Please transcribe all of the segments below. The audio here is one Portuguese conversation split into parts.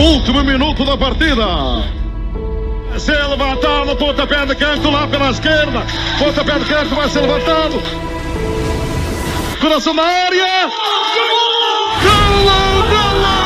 Último minuto da partida. Se levantado, pontapé de canto lá pela esquerda. Pontapé de canto vai ser levantado. Coração na área. Golo! Golo! Golo!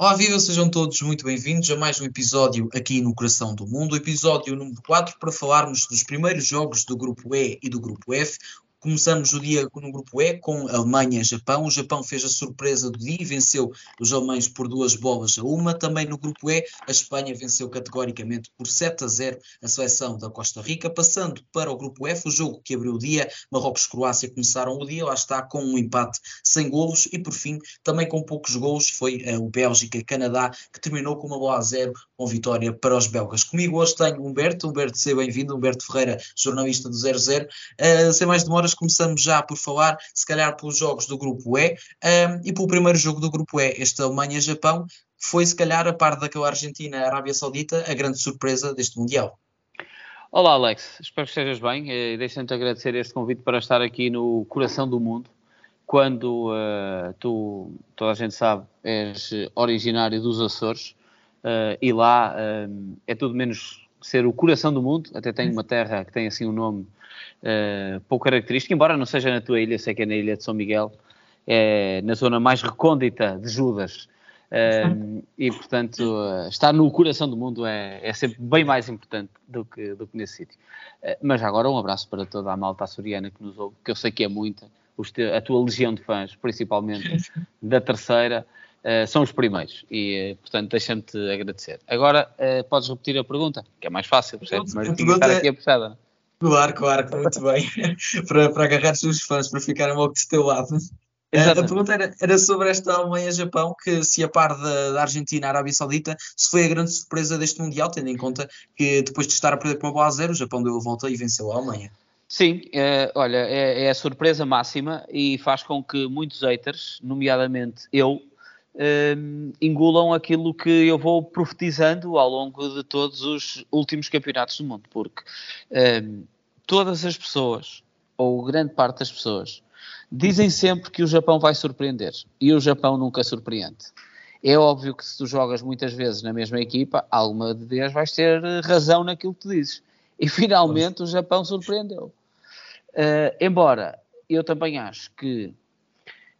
Olá, viva, sejam todos muito bem-vindos a mais um episódio aqui no Coração do Mundo, episódio número 4, para falarmos dos primeiros jogos do Grupo E e do Grupo F. Começamos o dia no Grupo E com Alemanha-Japão. O Japão fez a surpresa do dia e venceu os alemães por duas bolas a uma. Também no Grupo E, a Espanha venceu categoricamente por 7 a 0 a seleção da Costa Rica. Passando para o Grupo F, o jogo que abriu o dia, Marrocos-Croácia começaram o dia, lá está, com um empate sem golos. E por fim, também com poucos golos, foi uh, o Bélgica-Canadá, que terminou com uma bola a zero, com vitória para os belgas. Comigo hoje tenho Humberto. Humberto, seja bem-vindo. Humberto Ferreira, jornalista do 00. Uh, sem mais demoras, começamos já por falar, se calhar, pelos jogos do Grupo E um, e pelo primeiro jogo do Grupo E, este Alemanha-Japão, foi se calhar, a par daquela Argentina-Arábia Saudita, a grande surpresa deste Mundial. Olá Alex, espero que estejas bem. Eh, Deixa-me-te agradecer este convite para estar aqui no coração do mundo, quando uh, tu, toda a gente sabe, és originário dos Açores uh, e lá uh, é tudo menos ser o coração do mundo, até tem uma terra que tem assim um nome uh, pouco característico, embora não seja na tua ilha, sei que é na ilha de São Miguel, é na zona mais recôndita de Judas. Uh, e portanto, uh, estar no coração do mundo é, é, sempre bem mais importante do que, do que nesse sítio. Uh, mas agora um abraço para toda a malta açoriana que nos ouve, que eu sei que é muita, a tua legião de fãs, principalmente da terceira, são os primeiros e portanto deixa-me-te agradecer. Agora podes repetir a pergunta, que é mais fácil, percebes? Mas tinha estar aqui apressada. Claro, claro, muito bem. para, para agarrar os seus fãs, para ficarem logo do teu lado. Exatamente. A pergunta era, era, sobre esta Alemanha-Japão, que se a par da, da Argentina-Arábia Saudita, se foi a grande surpresa deste Mundial, tendo em conta que depois de estar a perder por uma bola a zero, o Japão deu a volta e venceu a Alemanha. Sim, é, olha, é, é, a surpresa máxima e faz com que muitos haters, nomeadamente eu, um, engulam aquilo que eu vou profetizando ao longo de todos os últimos campeonatos do mundo, porque um, todas as pessoas, ou grande parte das pessoas, dizem sempre que o Japão vai surpreender e o Japão nunca surpreende. É óbvio que se tu jogas muitas vezes na mesma equipa, alguma vez vais ter razão naquilo que tu dizes. E finalmente o Japão surpreendeu. Uh, embora eu também acho que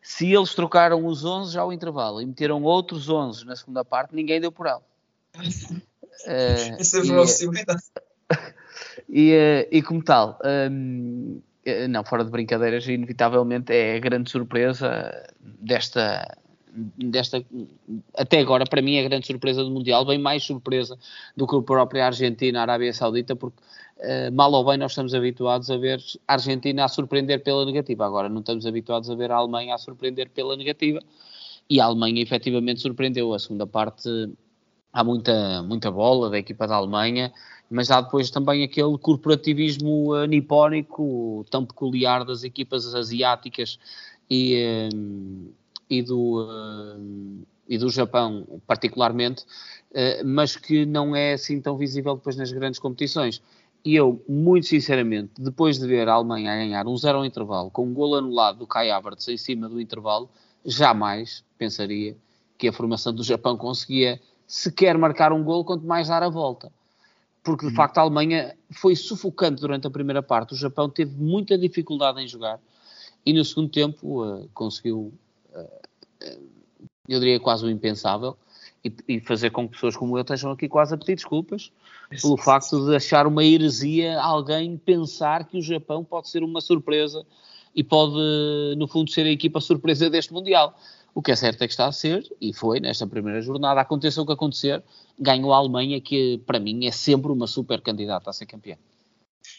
se eles trocaram os 11 já ao intervalo e meteram outros 11 na segunda parte, ninguém deu por ela. Uh, Essa é a proximidade. E, uh, e, como tal, um, não, fora de brincadeiras, inevitavelmente é a grande surpresa desta, desta, até agora, para mim, é a grande surpresa do Mundial, bem mais surpresa do que a própria Argentina, a Arábia Saudita, porque uh, mal ou bem nós estamos habituados a ver a Argentina a surpreender pela negativa, agora não estamos habituados a ver a Alemanha a surpreender pela negativa, e a Alemanha efetivamente surpreendeu. A segunda parte, há muita, muita bola da equipa da Alemanha, mas há depois também aquele corporativismo uh, nipónico tão peculiar das equipas asiáticas e, uh, e, do, e do Japão, particularmente, mas que não é assim tão visível depois nas grandes competições. E eu, muito sinceramente, depois de ver a Alemanha a ganhar um zero ao intervalo, com um gol anulado do Kai Havertz em cima do intervalo, jamais pensaria que a formação do Japão conseguia sequer marcar um gol, quanto mais dar a volta. Porque de facto a Alemanha foi sufocante durante a primeira parte. O Japão teve muita dificuldade em jogar e no segundo tempo uh, conseguiu, uh, eu diria quase o impensável, e, e, fazer com que pessoas como eu estejam aqui quase a pedir desculpas pelo facto de achar uma heresia alguém pensar que o Japão pode ser uma surpresa e pode, no fundo, ser a equipa surpresa deste Mundial. O que é certo é que está a ser, e foi nesta primeira jornada, aconteça o que acontecer, ganhou a Alemanha, que para mim é sempre uma super candidata a ser campeã.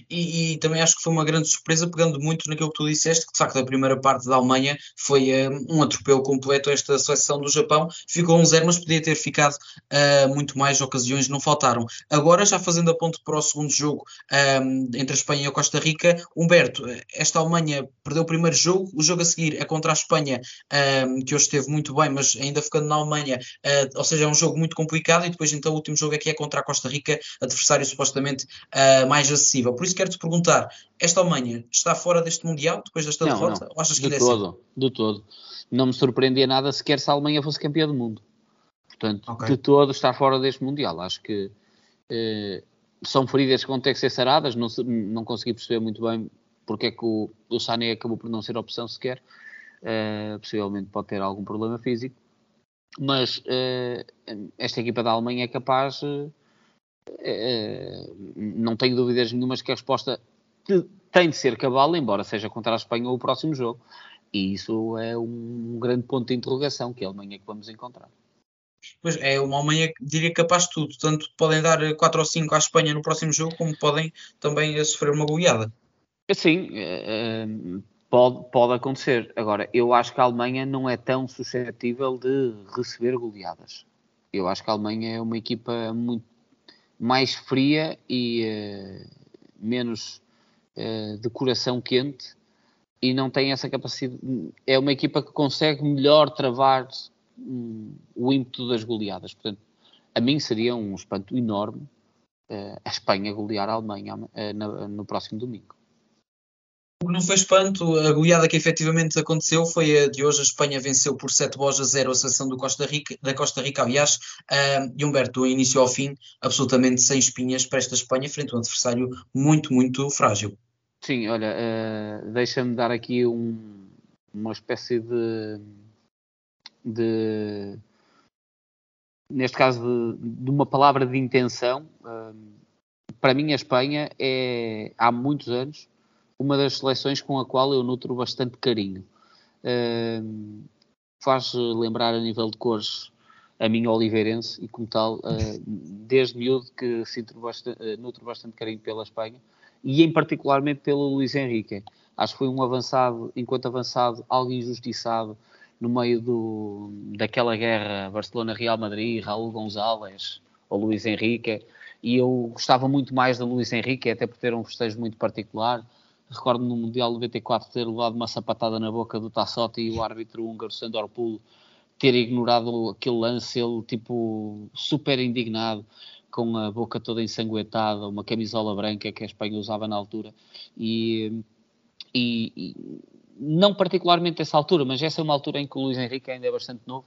E, e, também acho que foi uma grande surpresa, pegando muito naquilo que tu disseste, que de facto a primeira parte da Alemanha foi uh, um atropelo completo a esta seleção do Japão. Ficou um zero, mas podia ter ficado uh, muito mais ocasiões, não faltaram. Agora, já fazendo a ponto para o segundo jogo um, entre a Espanha e a Costa Rica, Humberto, esta Alemanha perdeu o primeiro jogo, o jogo a seguir é contra a Espanha, um, que hoje esteve muito bem, mas ainda ficando na Alemanha, uh, ou seja, é um jogo muito complicado, e depois então o último jogo aqui é contra a Costa Rica, adversário supostamente mais acessível. Por isso quero-te perguntar, esta Alemanha está fora deste Mundial, depois desta não, derrota? Não. Ou achas que de todo, de todo. Não me surpreendia nada sequer se a Alemanha fosse campeã do mundo. Portanto, okay. de todo está fora deste Mundial. Acho que eh, são feridas que vão ter que ser saradas. Não, não consegui perceber muito bem porque é que o, o Sané acabou por não ser opção sequer. Eh, possivelmente pode ter algum problema físico. Mas eh, esta equipa da Alemanha é capaz eh, não tenho dúvidas nenhumas que a resposta tem de ser cabal, embora seja contra a Espanha ou o próximo jogo. E isso é um grande ponto de interrogação que é a Alemanha que vamos encontrar. Pois é, uma Alemanha diria capaz de tudo. Tanto podem dar 4 ou 5 à Espanha no próximo jogo, como podem também sofrer uma goleada. Sim, eh, pode, pode acontecer. Agora, eu acho que a Alemanha não é tão suscetível de receber goleadas. Eu acho que a Alemanha é uma equipa muito mais fria e uh, menos uh, de coração quente e não tem essa capacidade. É uma equipa que consegue melhor travar um, o ímpeto das goleadas. Portanto, a mim seria um espanto enorme uh, a Espanha golear a Alemanha no próximo domingo não foi espanto, a goleada que efetivamente aconteceu foi a de hoje. A Espanha venceu por 7 bolas a 0 a seleção do Costa Rica, da Costa Rica, aliás, uh, e Humberto, do início ao fim, absolutamente sem espinhas para esta Espanha, frente a um adversário muito, muito frágil. Sim, olha, uh, deixa-me dar aqui um, uma espécie de, de neste caso, de, de, uma palavra de intenção. Uh, para mim, a Espanha é, há muitos anos, uma das seleções com a qual eu nutro bastante carinho. Uh, faz lembrar a nível de cores a minha oliveirense e como tal, uh, desde miúdo que sinto bastante, uh, nutro bastante carinho pela Espanha e em particularmente pelo Luís Henrique. Acho que foi um avançado, enquanto avançado, algo injustiçado no meio do, daquela guerra Barcelona-Real Madrid, Raul González ou Luís Henrique, e eu gostava muito mais do Luís Henrique, até por ter um festejo muito particular, Recordo no Mundial 94 ter levado uma sapatada na boca do Tassotti e o árbitro húngaro Sandor Pulo ter ignorado aquele lance, ele tipo super indignado, com a boca toda ensanguentada, uma camisola branca que a Espanha usava na altura e, e, e não particularmente essa altura, mas essa é uma altura em que o Luís Henrique ainda é bastante novo,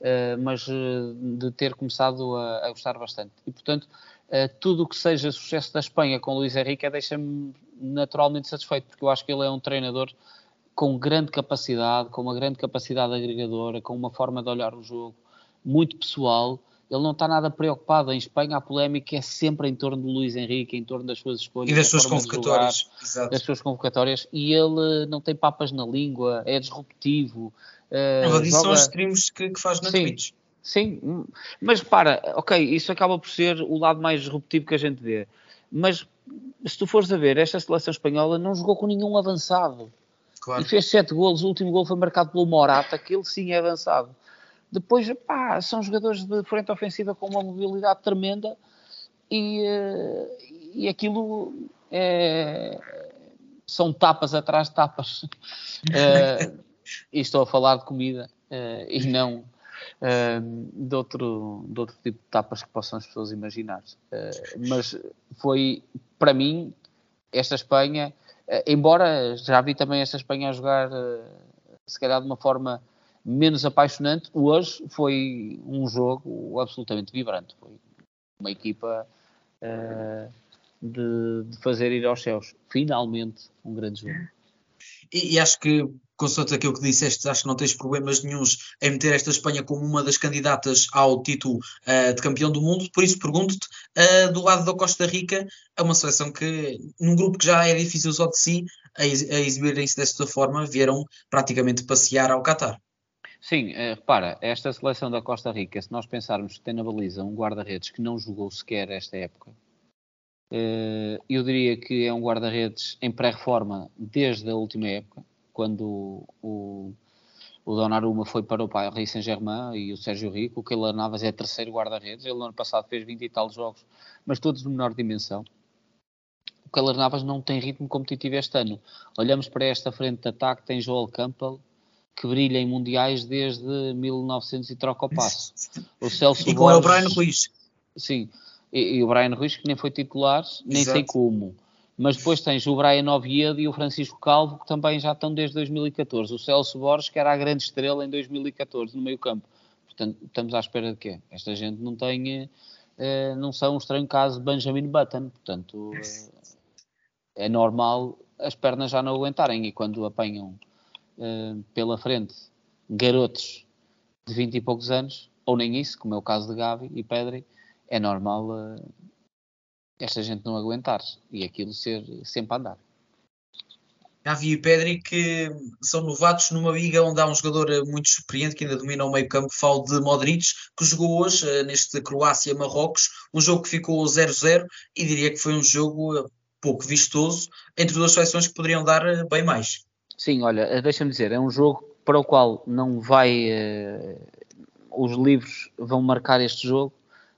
uh, mas uh, de ter começado a, a, gostar bastante. E portanto, tudo o que seja sucesso da Espanha com Luís Henrique deixa-me naturalmente satisfeito, porque eu acho que ele é um treinador com grande capacidade, com uma grande capacidade agregadora, com uma forma de olhar o jogo muito pessoal. Ele não está nada preocupado. Em Espanha, a polémica é sempre em torno de Luís Henrique, em torno das suas escolhas. E das suas convocatórias. Jogar, das suas convocatórias. E ele não tem papas na língua, é disruptivo. Uh, joga... são os streams que, que faz na Sim. Twitch. Sim, mas para, ok, isso acaba por ser o lado mais disruptivo que a gente vê. Mas se tu fores a ver, esta seleção espanhola não jogou com nenhum avançado. Claro. E fez sete golos. O último gol foi marcado pelo Morata, que ele sim é avançado. Depois, pá, são jogadores de frente ofensiva com uma mobilidade tremenda e, uh, e aquilo é, são tapas atrás de tapas. Uh, e estou a falar de comida uh, e não de, outro, de outro tipo de tapas que possam as pessoas imaginar. Uh, mas foi, para mim, esta Espanha, uh, embora já vi também esta Espanha a jogar, uh, se calhar de uma forma menos apaixonante, hoje foi um jogo absolutamente vibrante. Foi uma equipa de, de fazer ir aos céus. Finalmente, um grande jogo. E, e, acho que, consoante aquilo que disseste, acho que não tens problemas nenhums em meter esta Espanha como uma das candidatas ao título uh, de campeão do mundo. Por isso, pergunto-te, uh, do lado da Costa Rica, é uma seleção que, num grupo que já é difícil só de si, a, a exibirem-se desta forma, vieram praticamente passear ao Qatar. Sim, uh, repara, esta seleção da Costa Rica, se nós pensarmos que tem na baliza um guarda-redes que não jogou sequer esta época, eu diria que é um guarda-redes em pré-reforma desde a última época, quando o, o Donnarumma foi para o Paris Saint-Germain e o Sérgio Rico, o Keylor Navas é terceiro guarda-redes, ele no ano passado fez 20 e tal jogos, mas todos de menor dimensão. O Keylor Navas não tem ritmo competitivo este ano. Olhamos para esta frente de ataque, tem Joel Campbell, que brilha em mundiais desde 1900 e troca o passo. O Celso e com Borges, o Brian Ruiz. Sim, e, e, o Brian Ruiz que nem foi titular, nem Exato. sei como. Mas depois tens o Brian Oviedo e o Francisco Calvo, que também já estão desde 2014. O Celso Borges, que era a grande estrela em 2014, no meio campo. Portanto, estamos à espera de quê? Esta gente não tem... Eh, não são um estranho caso de Benjamin Button. Portanto, é normal as pernas já não aguentarem. E quando apanham uh, pela frente garotos de 20 e poucos anos, ou nem isso, como é o caso de Gavi e Pedri, é normal uh, esta gente não aguentar e aquilo ser sempre a andar. Gavi e Pedri que são novatos numa liga onde há um jogador eh, muito experiente que ainda domina o meio campo, falo de Modric, que jogou hoje neste Croácia-Marrocos, um jogo que ficou 0-0 e diria que foi um jogo pouco vistoso entre duas seleções que poderiam dar bem mais. Sim, olha, eh, deixa-me dizer, é um jogo para o qual não vai. Uh, os livros vão marcar este jogo,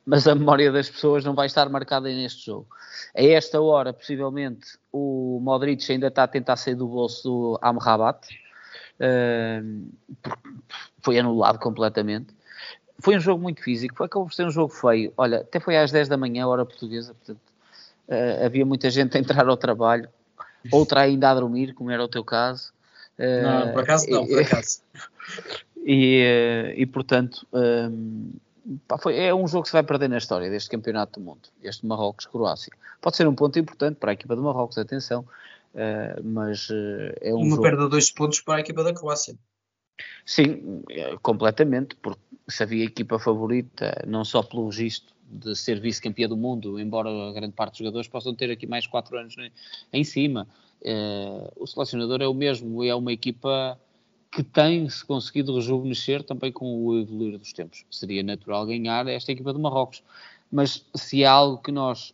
mas a memória das pessoas não vai estar marcada neste jogo. A esta hora, possivelmente, o Modric ainda está a tentar sair do bolso do Amrabat, uh, foi anulado completamente. Foi um jogo muito físico, foi acabou por ser um jogo feio. Olha, até foi às 10 da manhã, hora portuguesa, portanto, uh, havia muita gente a entrar ao trabalho outra ainda a dormir, como era o teu caso. Não, por acaso não, por acaso. E, eh, e portanto, um, pá, foi, é um jogo que se vai perder na história deste campeonato do mundo, este Marrocos-Croácia. Pode ser um ponto importante para a equipa do Marrocos, atenção, uh, mas uh, é um Uma jogo... perda de dois pontos para a equipa da Croácia. Sim, completamente, porque se havia equipa favorita, não só pelo registro de ser vice-campeã do mundo, embora a grande parte dos jogadores possam ter aqui mais quatro anos em cima. Uh, o selecionador é o mesmo, é uma equipa que tem-se conseguido rejuvenescer também com o evoluir dos tempos. Seria natural ganhar esta equipa de Marrocos. Mas se há algo que nós,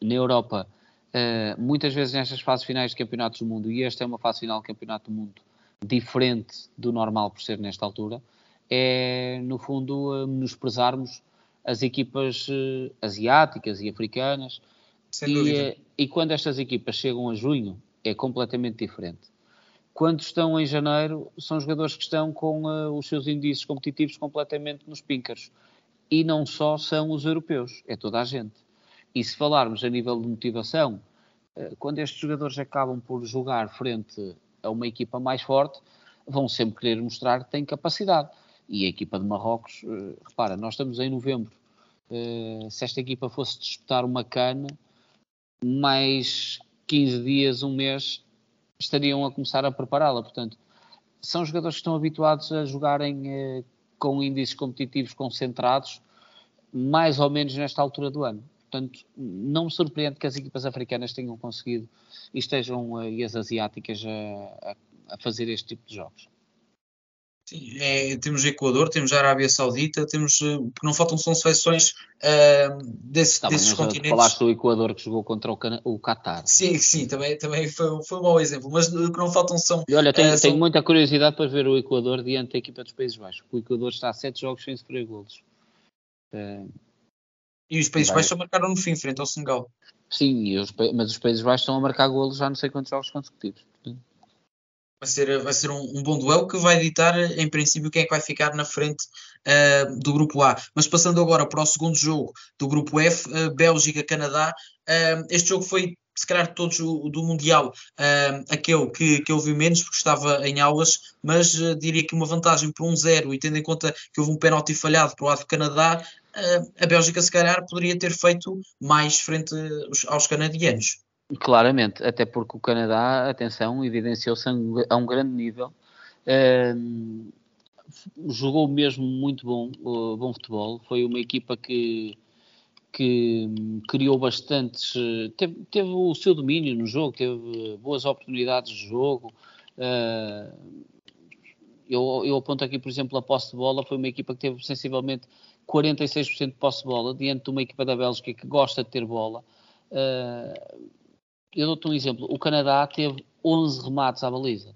na Europa, uh, muitas vezes nestas fases finais de campeonatos do mundo, e esta é uma fase final de campeonato do mundo diferente do normal por ser nesta altura, é, no fundo, menosprezarmos as equipas uh, asiáticas e africanas. E, e quando estas equipas chegam a junho, é completamente diferente. Quando estão em janeiro, são jogadores que estão com uh, os seus índices competitivos completamente nos píncaros. E não só são os europeus, é toda a gente. E se falarmos a nível de motivação, quando estes jogadores acabam por jogar frente a uma equipa mais forte, vão sempre querer mostrar que têm capacidade. E a equipa de Marrocos, repara, nós estamos em novembro, Uh, se esta equipa fosse disputar uma cana, mais 15 dias, um mês, estariam a começar a prepará-la. Portanto, são jogadores que estão habituados a jogarem uh, com índices competitivos concentrados, mais ou menos nesta altura do ano. Portanto, não me surpreende que as equipas africanas tenham conseguido e estejam, uh, e as asiáticas, a, a fazer este tipo de jogos. Sim, é, temos Equador, temos a Arábia Saudita, temos eh, que não faltam são seleções uh, desse, tá, desses continentes. Falaste do Equador que jogou contra o, o Qatar. Sim, sim, também, também foi, foi um mau exemplo, mas o que não faltam são. E olha, tenho, uh, tenho são... muita curiosidade para ver o Equador diante da equipa dos Países Baixos. O Equador está a 7 jogos sem sofrer golos. Uh, e os Países Baixos só marcaram no fim, frente ao Senegal. Sim, os, mas os Países Baixos estão a marcar golos já não sei quantos jogos consecutivos. Portanto vai ser, vai ser um, um, bom duelo que vai ditar, em princípio, quem é que vai ficar na frente uh, do grupo A. Mas passando agora para o segundo jogo do grupo F, uh, Bélgica-Canadá, uh, este jogo foi, se calhar, todos o, do Mundial, aquele que, que eu vi menos, porque estava em aulas, mas diria que uma vantagem por 1-0, e tendo em conta que houve um pênalti falhado para o lado do Canadá, a Bélgica, se calhar, poderia ter feito mais frente aos canadianos. Claramente, até porque o Canadá, atenção, evidenciou-se a um grande nível. Uh, jogou mesmo muito bom, bom futebol. Foi uma equipa que, que criou bastantes. Teve, teve, o seu domínio no jogo, teve boas oportunidades de jogo. Uh, eu, eu aponto aqui, por exemplo, a posse de bola. Foi uma equipa que teve sensivelmente 46% de posse de bola, diante de uma equipa da Bélgica que gosta de ter bola. Uh, eu dou-te um exemplo. O Canadá teve 11 remates à baliza.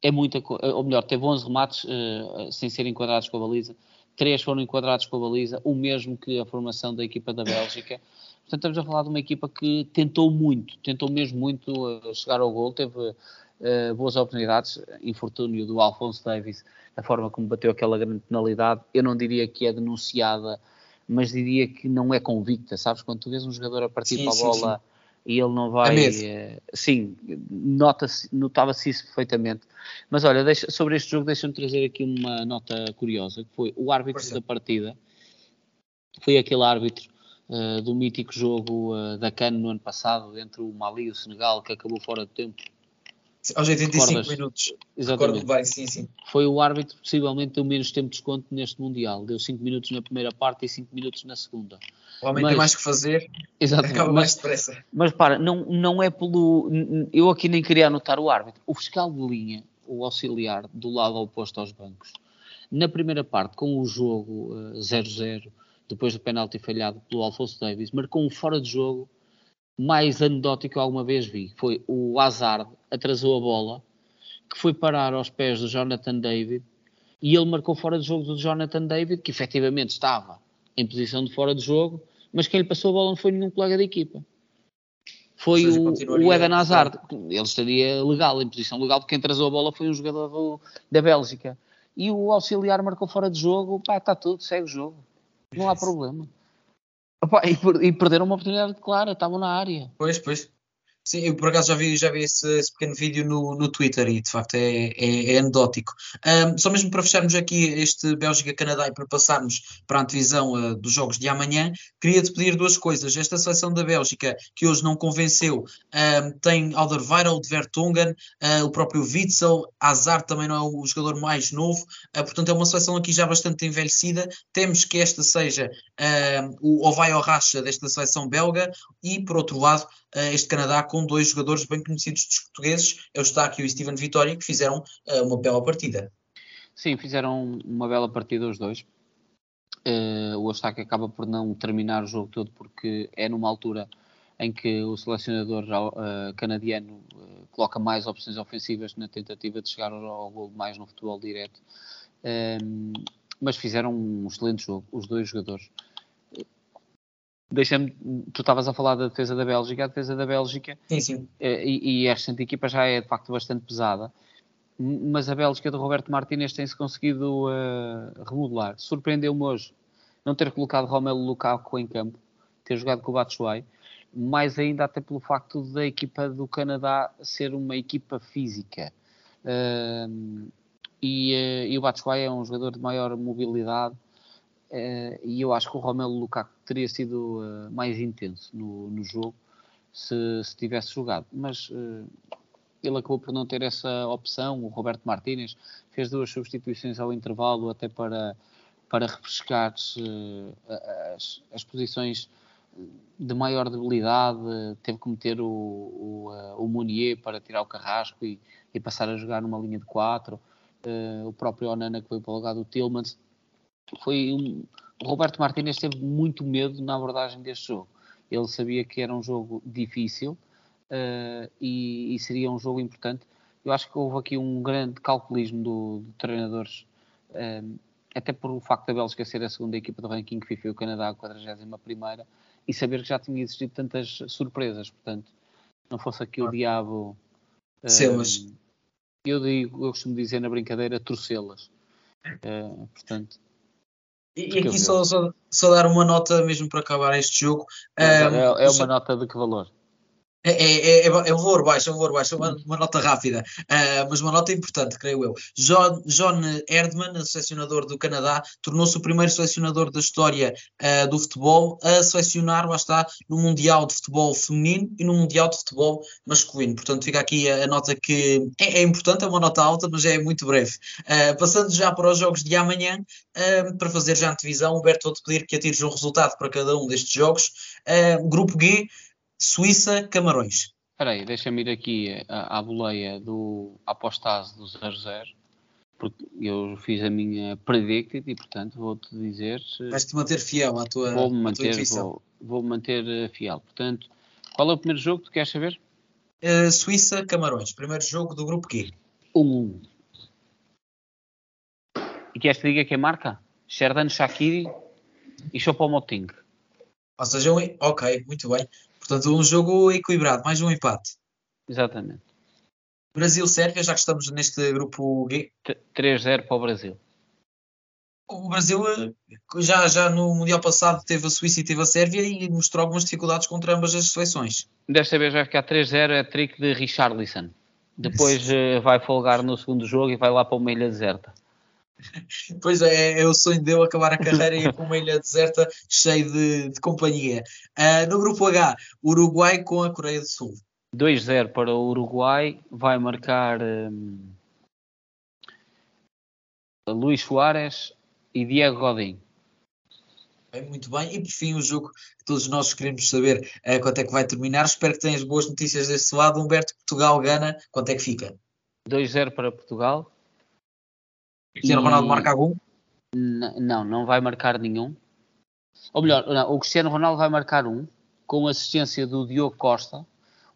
É muita ou melhor, teve 11 remates uh, sem serem enquadrados com a baliza. Três foram enquadrados com a baliza, o mesmo que a formação da equipa da Bélgica. Portanto, estamos a falar de uma equipa que tentou muito, tentou mesmo muito uh, chegar ao gol, teve uh, boas oportunidades, infortúnio do Alphonse Davis, a forma como bateu aquela grande penalidade, eu não diria que é denunciada, mas diria que não é convicta, sabes? Quando tu vês um jogador a partir sim, para a bola sim, e ele não vai. É sim, nota-se, notava-se isso perfeitamente. Mas olha, deixa, sobre este jogo, deixa-me trazer aqui uma nota curiosa, que foi o árbitro da partida, foi aquele árbitro uh, do mítico jogo uh, da CAN no ano passado, entre o Mali e o Senegal, que acabou fora de tempo. Aos 85 Recordas? minutos. Exatamente. Bem, sim, sim. Foi o árbitro que possivelmente deu menos tempo de desconto neste Mundial. Deu 5 minutos na primeira parte e 5 minutos na segunda. O homem mas, tem mais que fazer, exatamente, acaba mais depressa. Mas para, não, não é pelo. Eu aqui nem queria anotar o árbitro. O fiscal de linha, o auxiliar, do lado oposto aos bancos, na primeira parte, com o jogo 0-0, uh, depois do penalti falhado pelo Alfonso Davis, marcou um fora de jogo mais anedótico que alguma vez vi. Foi o Hazard atrasou a bola, que foi parar aos pés do Jonathan David, e ele marcou fora de jogo do Jonathan David, que efetivamente estava em posição de fora de jogo, mas quem lhe passou a bola não foi nenhum colega da equipa. Foi seja, o, o Eden Hazard. Ele estaria legal, em posição legal, porque quem atrasou a bola foi um jogador do, da Bélgica. E o auxiliar marcou fora de jogo, pá, está tudo, segue o jogo. Não há problema. Opa, e, e, perderam uma oportunidade clara, estavam na área. Pois, pois. Sim, eu por acaso já vi, já vi esse, esse pequeno vídeo no, no Twitter e de facto é, é, é anedótico. Um, só mesmo para fecharmos aqui este Bélgica-Canadá e para passarmos para a antevisão uh, dos jogos de amanhã, queria-te pedir duas coisas. Esta seleção da Bélgica, que hoje não convenceu, um, tem Alderweireld, Vertonghen, uh, o próprio Witzel, Hazard também não é o jogador mais novo, uh, portanto é uma seleção aqui já bastante envelhecida. Temos que esta seja o Ovai Racha desta seleção belga e, por outro lado, este Canadá com dois jogadores bem conhecidos dos portugueses, é o Eustáquio e o Steven Vitória, que fizeram uh, uma bela partida. Sim, fizeram uma bela partida os dois. Uh, o Eustáquio acaba por não terminar o jogo todo porque é numa altura em que o selecionador canadiano coloca mais opções ofensivas na tentativa de chegar ao gol mais no futebol direto. mas fizeram um excelente jogo, os dois jogadores. Deixa-me, tu estavas a falar da defesa da Bélgica, a defesa da Bélgica sim, sim. Eh, e, e esta equipa já é de facto bastante pesada, mas a Bélgica do Roberto Martínez tem-se conseguido uh, remodelar. Surpreendeu-me hoje não ter colocado Romelu Lukaku em campo, ter jogado com o Batshuayi, mais ainda até pelo facto da equipa do Canadá ser uma equipa física. Uh, e, uh, e o Batshuayi é um jogador de maior mobilidade Uh, e eu acho que o Romelu Lukaku teria sido uh, mais intenso no, no jogo se, se, tivesse jogado, mas uh, ele acabou por não ter essa opção. O Roberto Martínez fez duas substituições ao intervalo até para, para refrescar as, as, posições de maior debilidade. Teve que meter o, o, o Munier para tirar o carrasco e, e, passar a jogar numa linha de quatro. o próprio Onana que foi para o lugar do Tillmans foi um, o Roberto Martínez teve muito medo na abordagem deste jogo. Ele sabia que era um jogo difícil uh, e, e, seria um jogo importante. Eu acho que houve aqui um grande calculismo do, do treinadores, uh, até por o facto da Bélgica ser a segunda equipa do ranking FIFA e o Canadá a 41 primeira, e saber que já tinha existido tantas surpresas. Portanto, não fosse aqui o diabo. Uh, Sim, mas... Eu, digo, eu costumo dizer na brincadeira, torcê-las. portanto, e, aqui só, só, só, dar uma nota mesmo para acabar este jogo. É, um, é uma nota de que valor? É, é, é, é, valor baixo, é valor baixo, uma, uma nota rápida, uh, mas uma nota importante, creio eu. John, John Erdman, selecionador do Canadá, tornou-se o primeiro selecionador da história uh, do futebol a selecionar, lá está, no Mundial de Futebol Feminino e no Mundial de Futebol Masculino. Portanto, fica aqui a, a nota que é, é, importante, é uma nota alta, mas é muito breve. Uh, passando já para os jogos de amanhã, para fazer já a antevisão, o Berto, vou-te pedir que atires um resultado para cada um destes jogos. grupo G. Suíça, Camarões. Espera aí, deixa-me ir aqui à, à boleia do apostase do 0-0 porque eu fiz a minha predicted e, portanto, vou-te dizer. Vais-te manter fiel à tua, vou -me manter, vou, vou manter eh, fiel. Portanto, qual é o primeiro jogo que tu queres saber? Uh, Suíça, Camarões. Primeiro jogo do grupo Q. Um. E queres que diga quem marca? Sherdan Shakiri e Choupo-Moting. Ou seja, ok, muito bem. Portanto, um jogo equilibrado, mais um empate. Exatamente. Brasil-Sérvia, já que estamos neste grupo G. 3-0 para o Brasil. O Brasil eh, já, já no Mundial passado teve a Suíça e teve a Sérvia e mostrou algumas dificuldades contra ambas as seleções. Desta vez vai ficar 3-0, é trick de Richarlison. Depois uh, vai folgar no segundo jogo e vai lá para uma ilha deserta. Pois é, é o sonho dele acabar a carreira e ir para uma ilha deserta cheio de, de companhia. Uh, no grupo H, Uruguai com a Coreia do Sul. 2-0 para o Uruguai, vai marcar um, Luís Soares e Diego Godin. muito bem, e por fim o jogo que todos nós queremos saber uh, quanto é que vai terminar. Espero que tenhas boas notícias desse lado. Humberto, Portugal-Gana, quanto é que fica? 2-0 para Portugal. Cristiano e... Ronaldo marca algum? não, não vai marcar nenhum. Ou melhor, não, o Cristiano Ronaldo vai marcar um, com assistência do Diogo Costa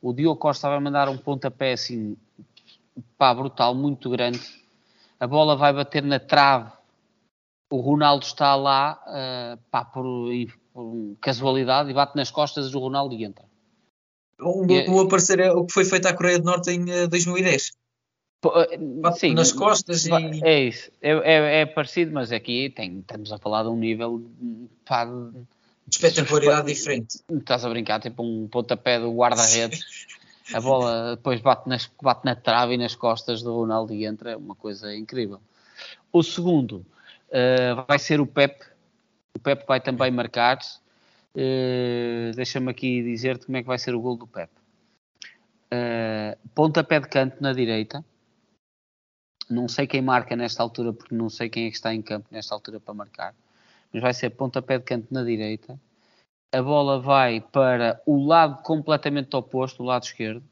o Diogo Costa vai mandar um pontapé assim, pá, brutal, muito grande. A bola vai bater na trave. O Ronaldo está lá, uh, pá, por, por, casualidade, e bate nas costas do Ronaldo e entra. Um, e, um aparecer é o que foi feito à Coreia do Norte em uh, 2010. Uh, sim, nas costas e... É isso, é, é, é, parecido, mas aqui tem, estamos a falar de um nível pá, de espetacularidade diferente. Estás a brincar, tipo um pontapé do guarda-redes. a bola depois bate, nas, bate na trave e nas costas do Ronaldo e entra, é uma coisa incrível. O segundo uh, vai ser o Pep. O Pep vai também marcar. Uh, Deixa-me aqui dizer-te como é que vai ser o gol do Pep. Uh, pontapé de canto na direita. Não sei quem marca nesta altura, porque não sei quem é que está em campo nesta altura para marcar mas vai ser pontapé de canto na direita. A bola vai para o lado completamente oposto, o lado esquerdo.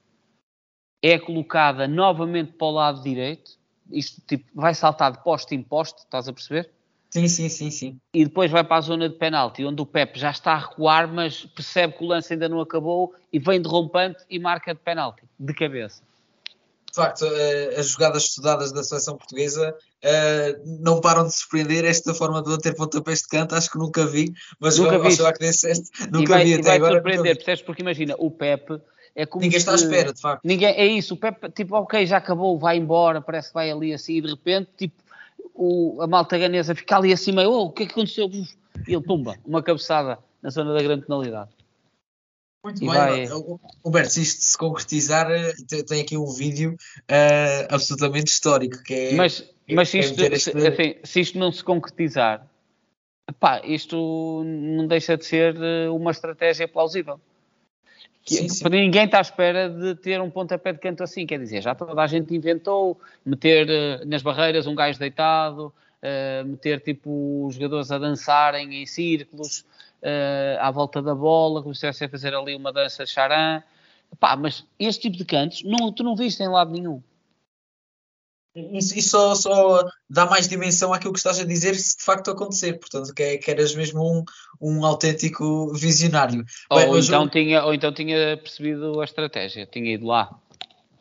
É colocada novamente para o lado direito. Isto tipo, vai saltar de poste em poste, estás a perceber? Sim, sim, sim, sim. E depois vai para a zona de penalti, onde o Pepe já está a recuar, mas percebe que o lance ainda não acabou e vem derrompante e marca de penalti, de cabeça de facto, uh, as jogadas estudadas da seleção portuguesa uh, não param de surpreender. Esta forma de bater pontapés de canto, acho que nunca vi, mas nunca vi. que disseste, nunca vai, vi até vai agora. surpreender, percebes? Porque imagina, o Pepe é como Ninguém está à espera, de facto. Ninguém, é isso, o Pepe, tipo, ok, já acabou, vai embora, parece que vai ali assim, e de repente, tipo, o, a malta ganesa fica ali acima, oh, o que é que aconteceu? E ele, pumba, uma cabeçada na zona da grande penalidade. Muito e bem, vai... Humberto, se isto se concretizar, eh, tem aqui um vídeo uh, absolutamente histórico. Que é, mas mas se, isto, este... assim, se isto não se concretizar, pá, isto não deixa de ser eh, uma estratégia plausível. Sim, sim. Ninguém está à espera de ter um pontapé de canto assim, quer dizer, já toda a gente inventou meter nas barreiras um gajo deitado, uh, meter tipo os jogadores a dançarem em círculos, à volta da bola, começasse a fazer ali uma dança de charan. Pá, mas este tipo de cantos não, tu não viste em lado nenhum. Isso, isso só, só, dá mais dimensão àquilo que estás a dizer se de facto acontecer. Portanto, que, é, que eras mesmo um, um autêntico visionário. Ou, Bem, então tinha, ou então tinha percebido a estratégia, tinha ido lá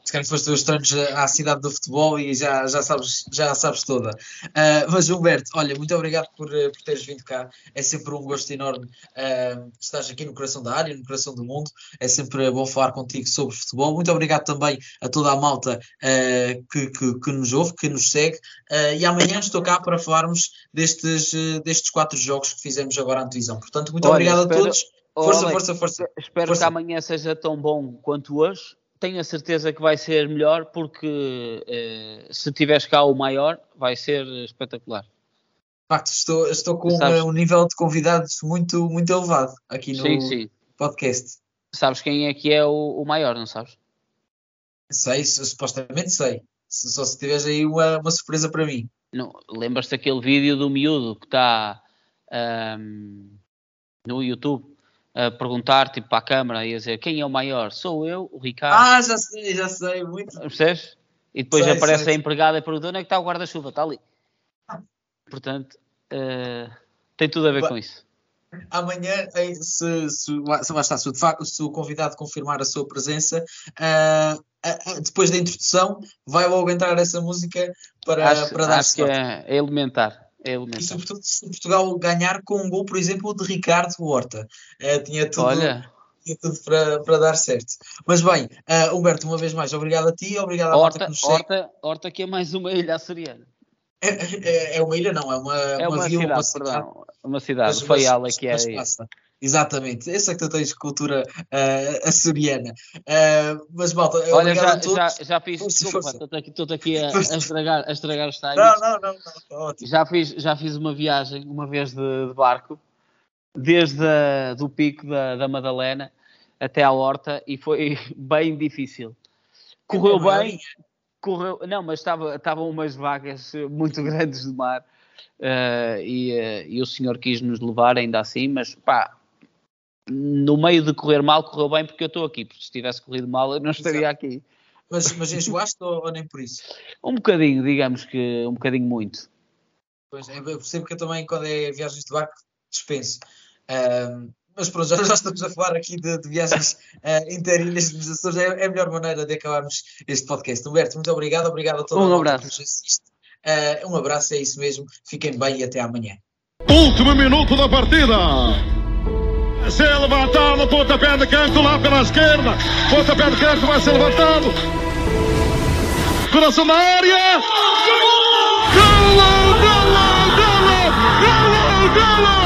se calhar foste os treinos à cidade do futebol e já, já, sabes, já sabes toda. Uh, mas Humberto, olha, muito obrigado por, eh, por teres vindo cá. É sempre um gosto enorme uh, estás aqui no coração da área, no coração do mundo. É sempre bom falar contigo sobre futebol. Muito obrigado também a toda a malta uh, que, que, que, nos ouve, que nos segue. E amanhã estou cá para falarmos destes, destes quatro jogos que fizemos agora na televisão. Portanto, muito olha, obrigado espero... a todos. Força, olha, força, força. Espero força. que amanhã seja tão bom quanto hoje tenho a certeza que vai ser melhor porque eh, se tiveres cá o maior vai ser espetacular. Facto, estou, estou com Sabes? um nível de convidados muito, muito elevado aqui no sim, sim. podcast. Sabes quem é que é o, o maior, não sabes? Sei, supostamente sei. Só se tiveres aí uma, uma surpresa para mim. Lembras-te daquele vídeo do miúdo que está um, no YouTube a perguntar tipo, para a câmara e a dizer quem é o maior? Sou eu, o Ricardo. Ah, já sei, já sei, muito. Percebes? E depois sei, aparece sei. a empregada e pergunta onde é que está o guarda-chuva? Está ali. Portanto, uh, tem tudo a ver com isso. Amanhã, se, se, se, está, se, se o convidado confirmar a sua presença, uh, uh, depois da introdução, vai logo entrar essa música para, acho, para dar acho que é, é elementar. É elementar. E sobretudo se Portugal ganhar com um gol, por exemplo, de Ricardo Horta. Uh, tinha tudo. Olha, tinha tudo para, para dar certo. Mas bem, uh, Humberto, uma vez mais, obrigado a ti, obrigado à Horta, que nos Horta, Horta, que é mais uma ilha açoriana. É, é, é, uma ilha, não, é uma, é uma, uma vila, cidade, uma cidade. Perdão, uma cidade, foi ela que é. Exatamente, essa é que tu tens cultura uh, açoriana. Uh, mas, malta, olha, já, já, já fiz, desculpa, estou aqui, estou aqui a, a, estragar, a estragar os times. Não, não, não, não, ótimo. Já fiz, já fiz uma viagem, uma vez de, de barco, desde a, do pico da, da Madalena até à Horta e foi bem difícil. Correu é bem, correu, não, mas estava, estavam umas vagas muito grandes do mar uh, e, e, o senhor quis nos levar ainda assim, mas pá, no meio de correr mal, correu bem porque eu estou aqui, porque se tivesse corrido mal eu não estaria Exato. aqui. Mas, mas enjoaste ou, ou nem por isso? Um bocadinho, digamos que um bocadinho muito. Pois, eu percebo que eu também, quando é viagens de barco, dispenso. Um, mas pronto, já, já, estamos a falar aqui de, de viagens uh, interilhas nos Açores, é, é, a melhor maneira de acabarmos este podcast. Humberto, muito obrigado, obrigado a todos. Um abraço. Uh, um abraço, é isso mesmo. Fiquem bem e até amanhã. Último minuto da partida ser é levantado, pontapé de canto lá pela esquerda. Pontapé de canto vai ser levantado. Coração na área. Gol! Gol! Gol! Gol! Gol! Gol!